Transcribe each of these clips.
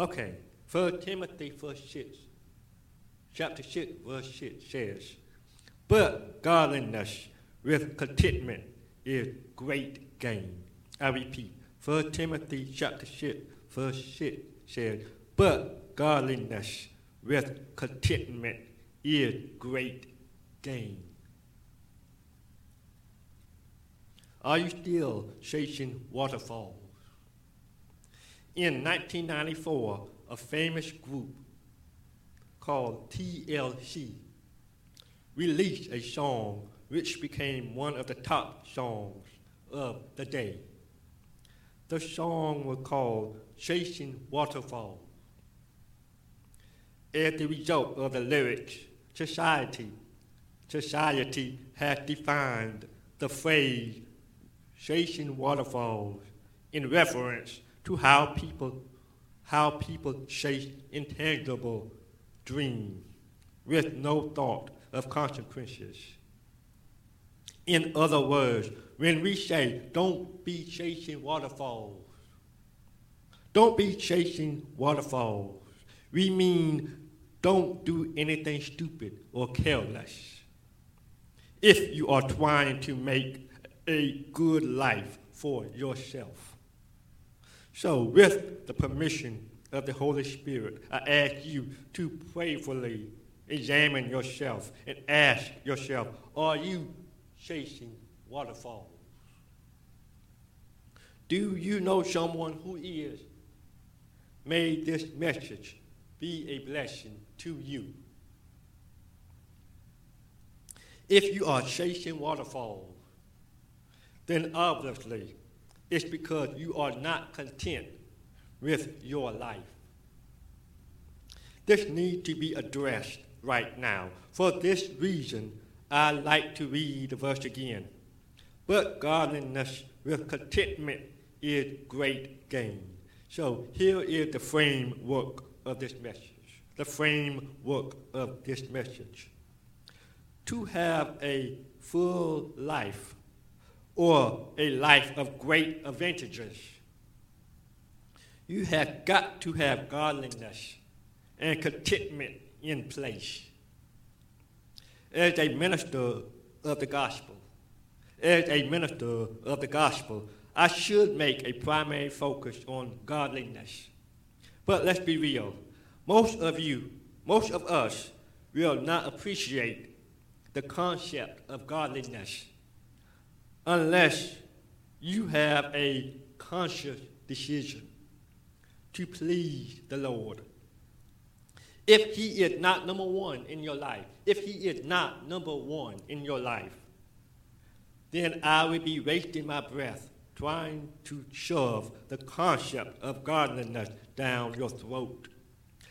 Okay, 1 Timothy verse 6, chapter 6, verse 6 says, But godliness with contentment is great gain. I repeat, 1 Timothy chapter 6, verse 6 says, But godliness with contentment is great gain. Are you still chasing waterfalls? In 1994, a famous group called TLC released a song which became one of the top songs of the day. The song was called Chasing Waterfalls. As the result of the lyrics, society, society has defined the phrase chasing waterfalls in reference to how people how people chase intangible dreams with no thought of consequences. In other words, when we say don't be chasing waterfalls, don't be chasing waterfalls, we mean don't do anything stupid or careless. If you are trying to make a good life for yourself. So, with the permission of the Holy Spirit, I ask you to prayerfully examine yourself and ask yourself are you chasing waterfalls? Do you know someone who is? May this message be a blessing to you. If you are chasing waterfalls, then obviously it's because you are not content with your life. This needs to be addressed right now. For this reason, I like to read the verse again. But godliness with contentment is great gain. So here is the framework of this message. The framework of this message. To have a full life or a life of great advantages. You have got to have godliness and contentment in place. As a minister of the gospel, as a minister of the gospel, I should make a primary focus on godliness. But let's be real. Most of you, most of us, will not appreciate the concept of godliness unless you have a conscious decision to please the Lord. If He is not number one in your life, if He is not number one in your life, then I will be wasting my breath trying to shove the concept of godliness down your throat.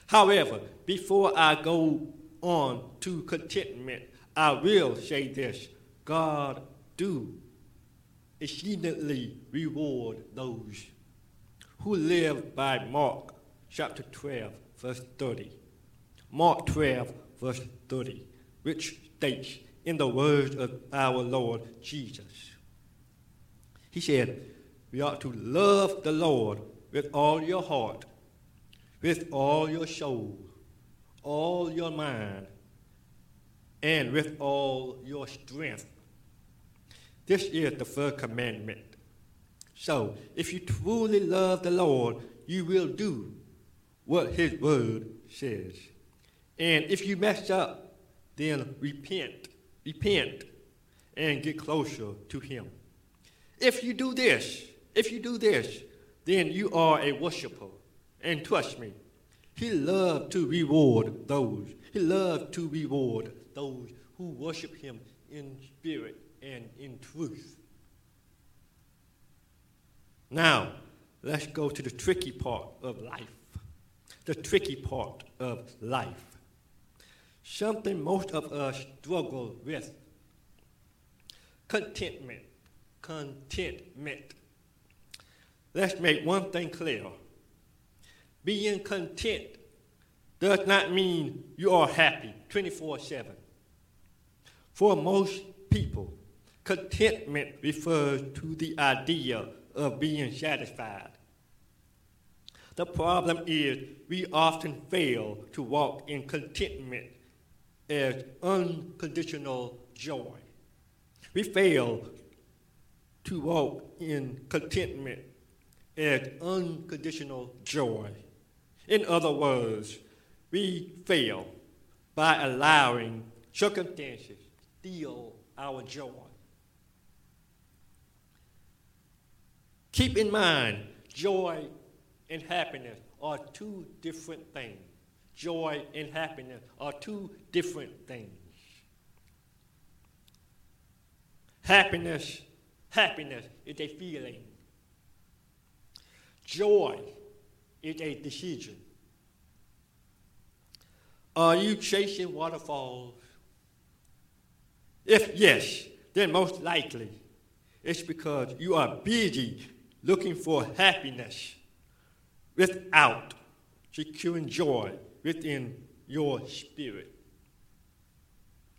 However, before I go on to contentment, I will say this God do exceedingly reward those who live by Mark chapter 12, verse 30. Mark 12, verse 30, which states in the words of our Lord Jesus. He said, We ought to love the Lord with all your heart, with all your soul, all your mind, and with all your strength this is the first commandment. So, if you truly love the Lord, you will do what His word says. And if you mess up, then repent, repent, and get closer to Him. If you do this, if you do this, then you are a worshiper. And trust me, He loves to reward those. He loves to reward those who worship Him in spirit and in truth. Now, let's go to the tricky part of life. The tricky part of life. Something most of us struggle with contentment. Contentment. Let's make one thing clear. Being content does not mean you are happy 24 7. For most people, Contentment refers to the idea of being satisfied. The problem is we often fail to walk in contentment as unconditional joy. We fail to walk in contentment as unconditional joy. In other words, we fail by allowing circumstances to steal our joy. Keep in mind, joy and happiness are two different things. Joy and happiness are two different things. Happiness, happiness is a feeling. Joy is a decision. Are you chasing waterfalls? If yes, then most likely it's because you are busy looking for happiness without securing joy within your spirit.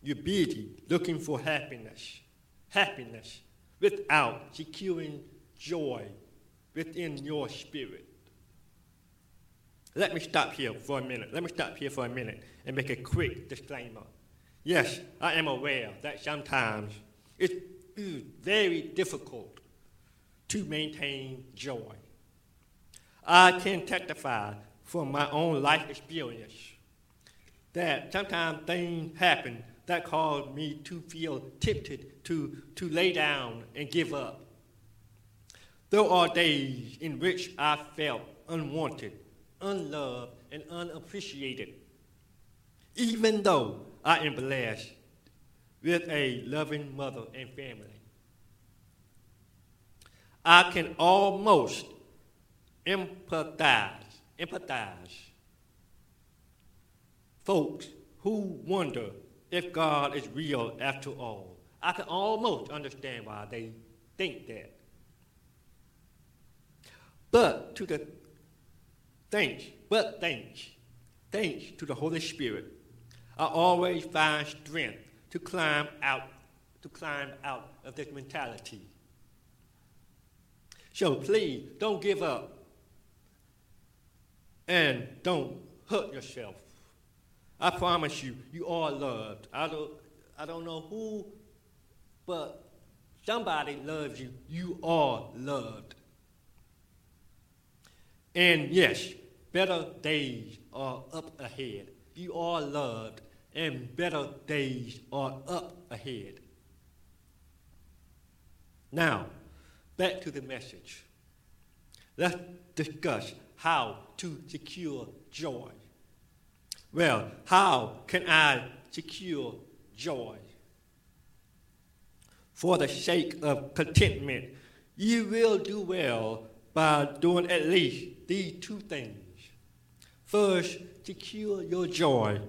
You're busy looking for happiness, happiness without securing joy within your spirit. Let me stop here for a minute. Let me stop here for a minute and make a quick disclaimer. Yes, I am aware that sometimes it's very difficult to maintain joy. I can testify from my own life experience that sometimes things happen that cause me to feel tempted to, to lay down and give up. There are days in which I felt unwanted, unloved, and unappreciated, even though I am blessed with a loving mother and family. I can almost empathize, empathize. Folks who wonder if God is real after all. I can almost understand why they think that. But to the thanks, but thanks, thanks to the Holy Spirit, I always find strength to climb out, to climb out of this mentality. So please don't give up and don't hurt yourself. I promise you, you are loved. I don't, I don't know who, but somebody loves you. You are loved. And yes, better days are up ahead. You are loved, and better days are up ahead. Now, back to the message. Let's discuss how to secure joy. Well, how can I secure joy? For the sake of contentment, you will do well by doing at least these two things. First, secure your joy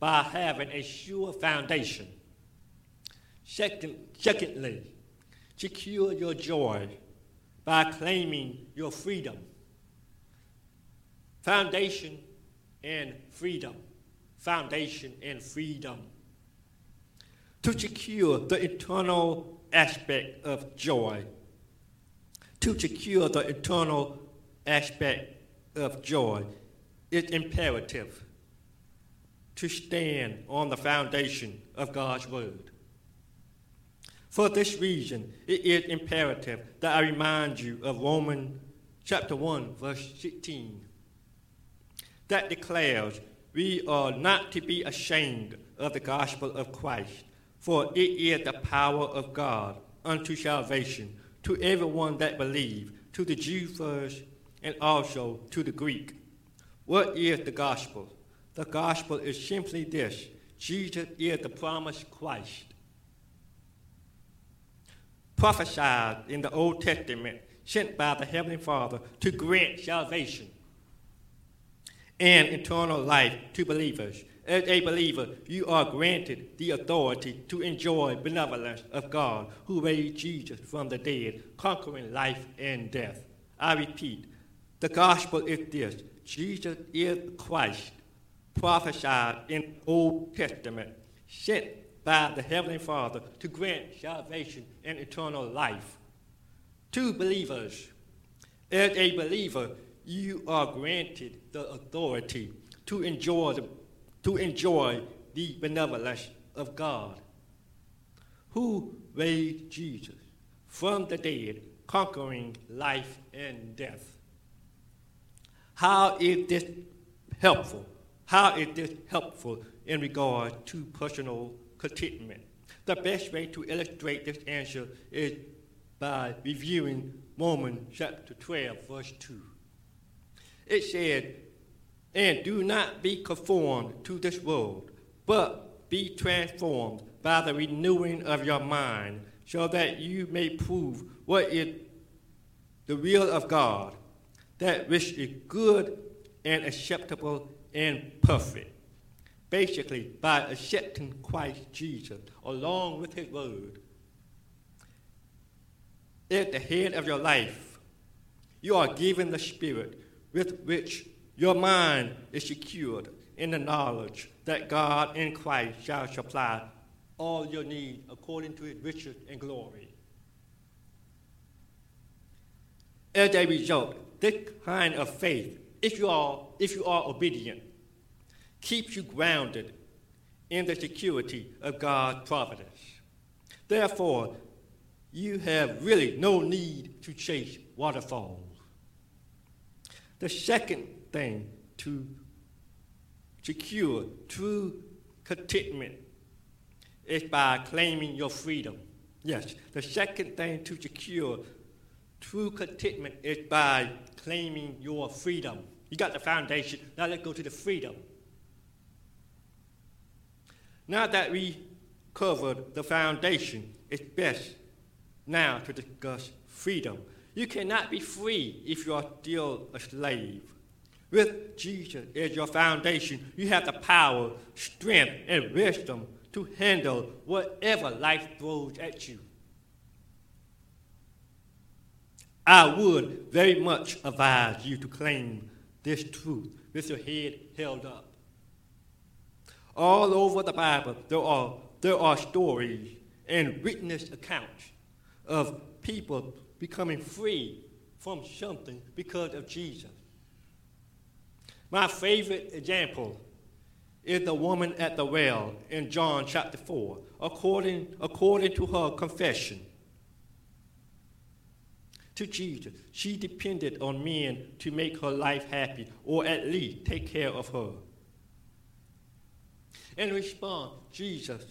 by having a sure foundation. Second, secondly, secure your joy by claiming your freedom. Foundation and freedom. Foundation and freedom. To secure the eternal aspect of joy. To secure the eternal aspect of joy, it's imperative to stand on the foundation of God's Word. For this reason, it is imperative that I remind you of Romans chapter 1, verse 16, that declares we are not to be ashamed of the gospel of Christ, for it is the power of God unto salvation to everyone that believes, to the Jew first, and also to the Greek. What is the gospel? The gospel is simply this Jesus is the promised Christ prophesied in the Old Testament, sent by the Heavenly Father to grant salvation and eternal life to believers. As a believer, you are granted the authority to enjoy benevolence of God who raised Jesus from the dead, conquering life and death. I repeat, the gospel is this Jesus is Christ, prophesied in the Old Testament, sent by the Heavenly Father to grant salvation and eternal life to believers. As a believer, you are granted the authority to enjoy the, to enjoy the benevolence of God, who raised Jesus from the dead, conquering life and death. How is this helpful? How is this helpful in regard to personal contentment? The best way to illustrate this answer is by reviewing Romans chapter 12, verse 2. It said, And do not be conformed to this world, but be transformed by the renewing of your mind, so that you may prove what is the will of God, that which is good and acceptable and perfect. Basically, by accepting Christ Jesus along with His Word at the head of your life, you are given the Spirit with which your mind is secured in the knowledge that God in Christ shall supply all your needs according to his riches and glory. As a result, this kind of faith, if you are, if you are obedient, keeps you grounded in the security of God's providence. Therefore, you have really no need to chase waterfalls. The second thing to secure true contentment is by claiming your freedom. Yes, the second thing to secure true contentment is by claiming your freedom. You got the foundation, now let's go to the freedom. Now that we covered the foundation, it's best now to discuss freedom. You cannot be free if you are still a slave. With Jesus as your foundation, you have the power, strength, and wisdom to handle whatever life throws at you. I would very much advise you to claim this truth with your head held up. All over the Bible, there are, there are stories and witness accounts of people becoming free from something because of Jesus. My favorite example is the woman at the well in John chapter 4, according, according to her confession to Jesus. She depended on men to make her life happy or at least take care of her. In response, Jesus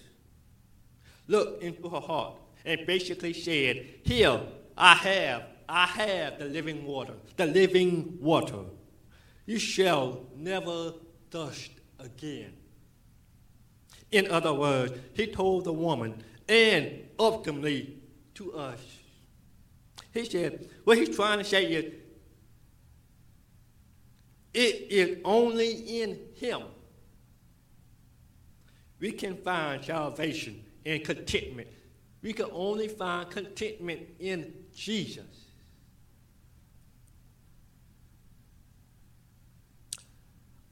looked into her heart and basically said, Here, I have, I have the living water, the living water. You shall never thirst again. In other words, he told the woman and ultimately to us. He said, what he's trying to say is, it is only in him we can find salvation and contentment we can only find contentment in Jesus.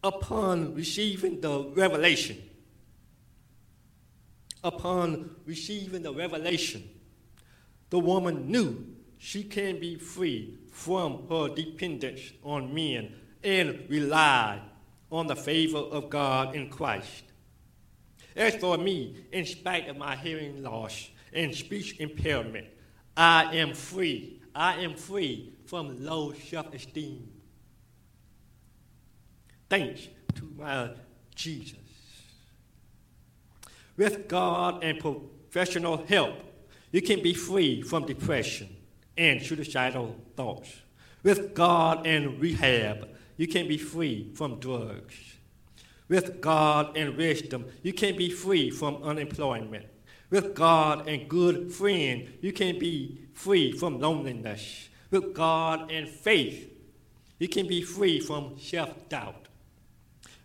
Upon receiving the revelation, upon receiving the revelation, the woman knew she can be free from her dependence on men and rely on the favor of God in Christ. As for me, in spite of my hearing loss, and speech impairment. I am free. I am free from low self esteem. Thanks to my Jesus. With God and professional help, you can be free from depression and suicidal thoughts. With God and rehab, you can be free from drugs. With God and wisdom, you can be free from unemployment with God and good friend, you can be free from loneliness. With God and faith, you can be free from self doubt.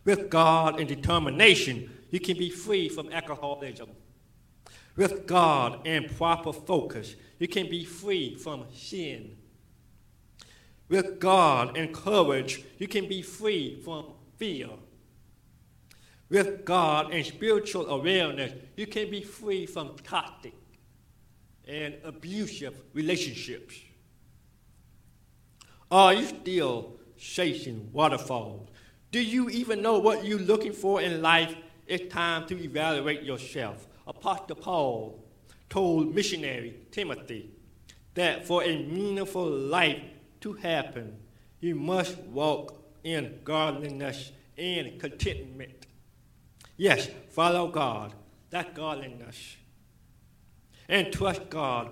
With God and determination, you can be free from alcoholism. With God and proper focus, you can be free from sin. With God and courage, you can be free from fear with God and spiritual awareness, you can be free from toxic and abusive relationships. Are you still chasing waterfalls? Do you even know what you're looking for in life? It's time to evaluate yourself. Apostle Paul told missionary Timothy that for a meaningful life to happen, you must walk in godliness and contentment. Yes, follow God, that godliness. And trust God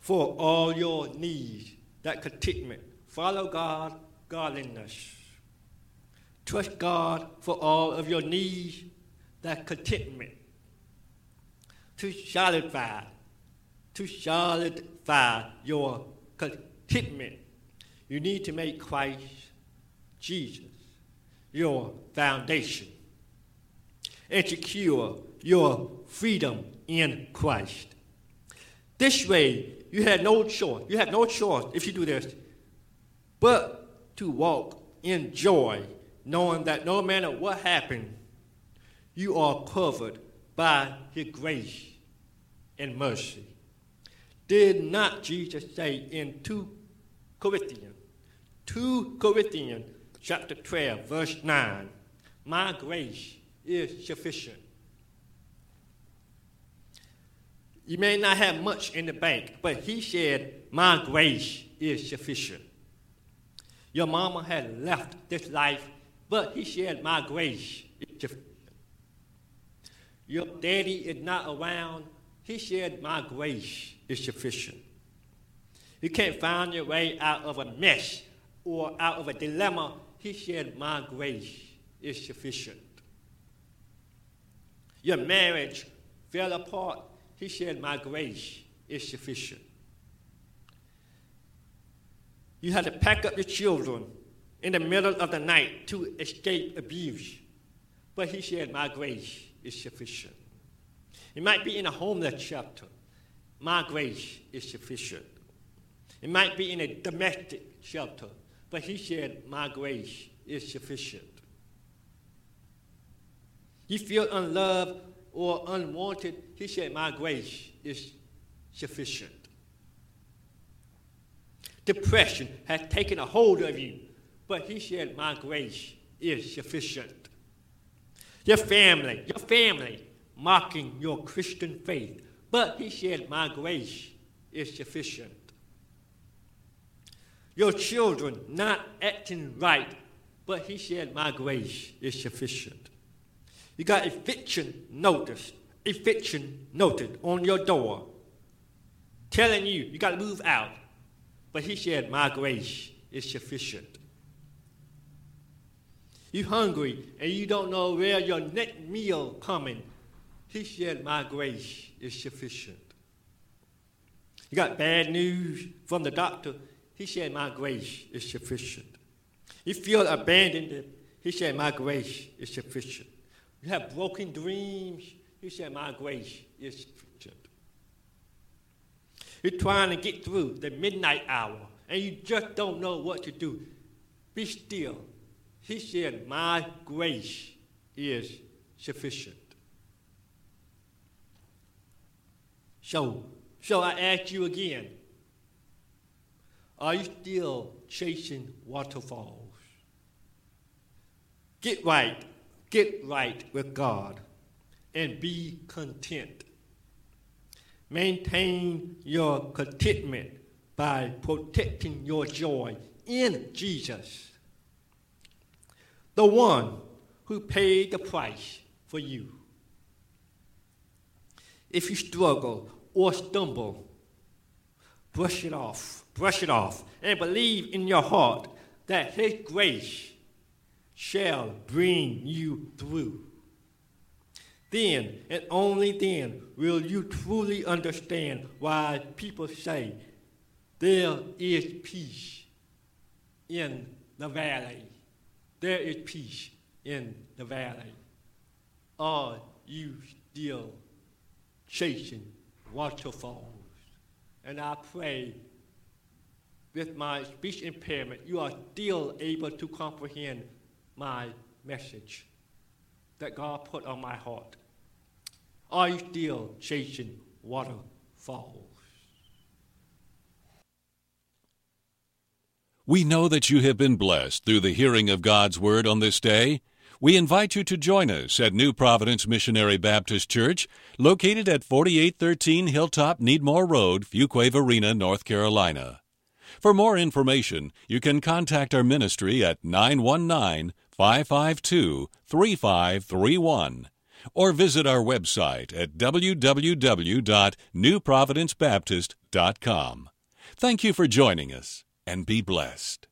for all your needs, that contentment. Follow God, godliness. Trust God for all of your needs, that contentment. To solidify, to solidify your contentment, you need to make Christ Jesus your foundation and secure your freedom in Christ. This way, you have no choice. You have no choice if you do this, but to walk in joy, knowing that no matter what happens, you are covered by His grace and mercy. Did not Jesus say in 2 Corinthians, 2 Corinthians chapter 12, verse 9, My grace is sufficient. You may not have much in the bank, but he said, My grace is sufficient. Your mama had left this life, but he said, My grace is sufficient. Your daddy is not around, he said, My grace is sufficient. You can't find your way out of a mess or out of a dilemma, he said, My grace is sufficient. Your marriage fell apart, he said, My grace is sufficient. You had to pack up your children in the middle of the night to escape abuse. But he said, My grace is sufficient. It might be in a homeless shelter. My grace is sufficient. It might be in a domestic shelter. But he said, My grace is sufficient. You feel unloved or unwanted, he said, My grace is sufficient. Depression has taken a hold of you, but he said, My grace is sufficient. Your family, your family mocking your Christian faith, but he said, My grace is sufficient. Your children not acting right, but he said, My grace is sufficient. You got eviction notice, eviction noted on your door, telling you you got to move out. But he said, My grace is sufficient. You hungry and you don't know where your next meal coming. He said, My grace is sufficient. You got bad news from the doctor. He said, My grace is sufficient. You feel abandoned. He said, My grace is sufficient. You have broken dreams. You said, My grace is sufficient. You're trying to get through the midnight hour and you just don't know what to do. Be still. He said, My grace is sufficient. So, so I ask you again are you still chasing waterfalls? Get right, get right with God, and be content. Maintain your contentment by protecting your joy in Jesus, the one who paid the price for you. If you struggle or stumble, brush it off, brush it off, and believe in your heart that His grace shall bring you through. Then, and only then, will you truly understand why people say there is peace in the valley. There is peace in the valley. Are you still chasing waterfalls? And I pray with my speech impairment, you are still able to comprehend my message that God put on my heart. Are you still chasing waterfalls? We know that you have been blessed through the hearing of God's Word on this day. We invite you to join us at New Providence Missionary Baptist Church, located at 4813 Hilltop Needmore Road, Fuquay Varina, North Carolina. For more information, you can contact our ministry at 919 552 3531 or visit our website at www.newprovidencebaptist.com. Thank you for joining us and be blessed.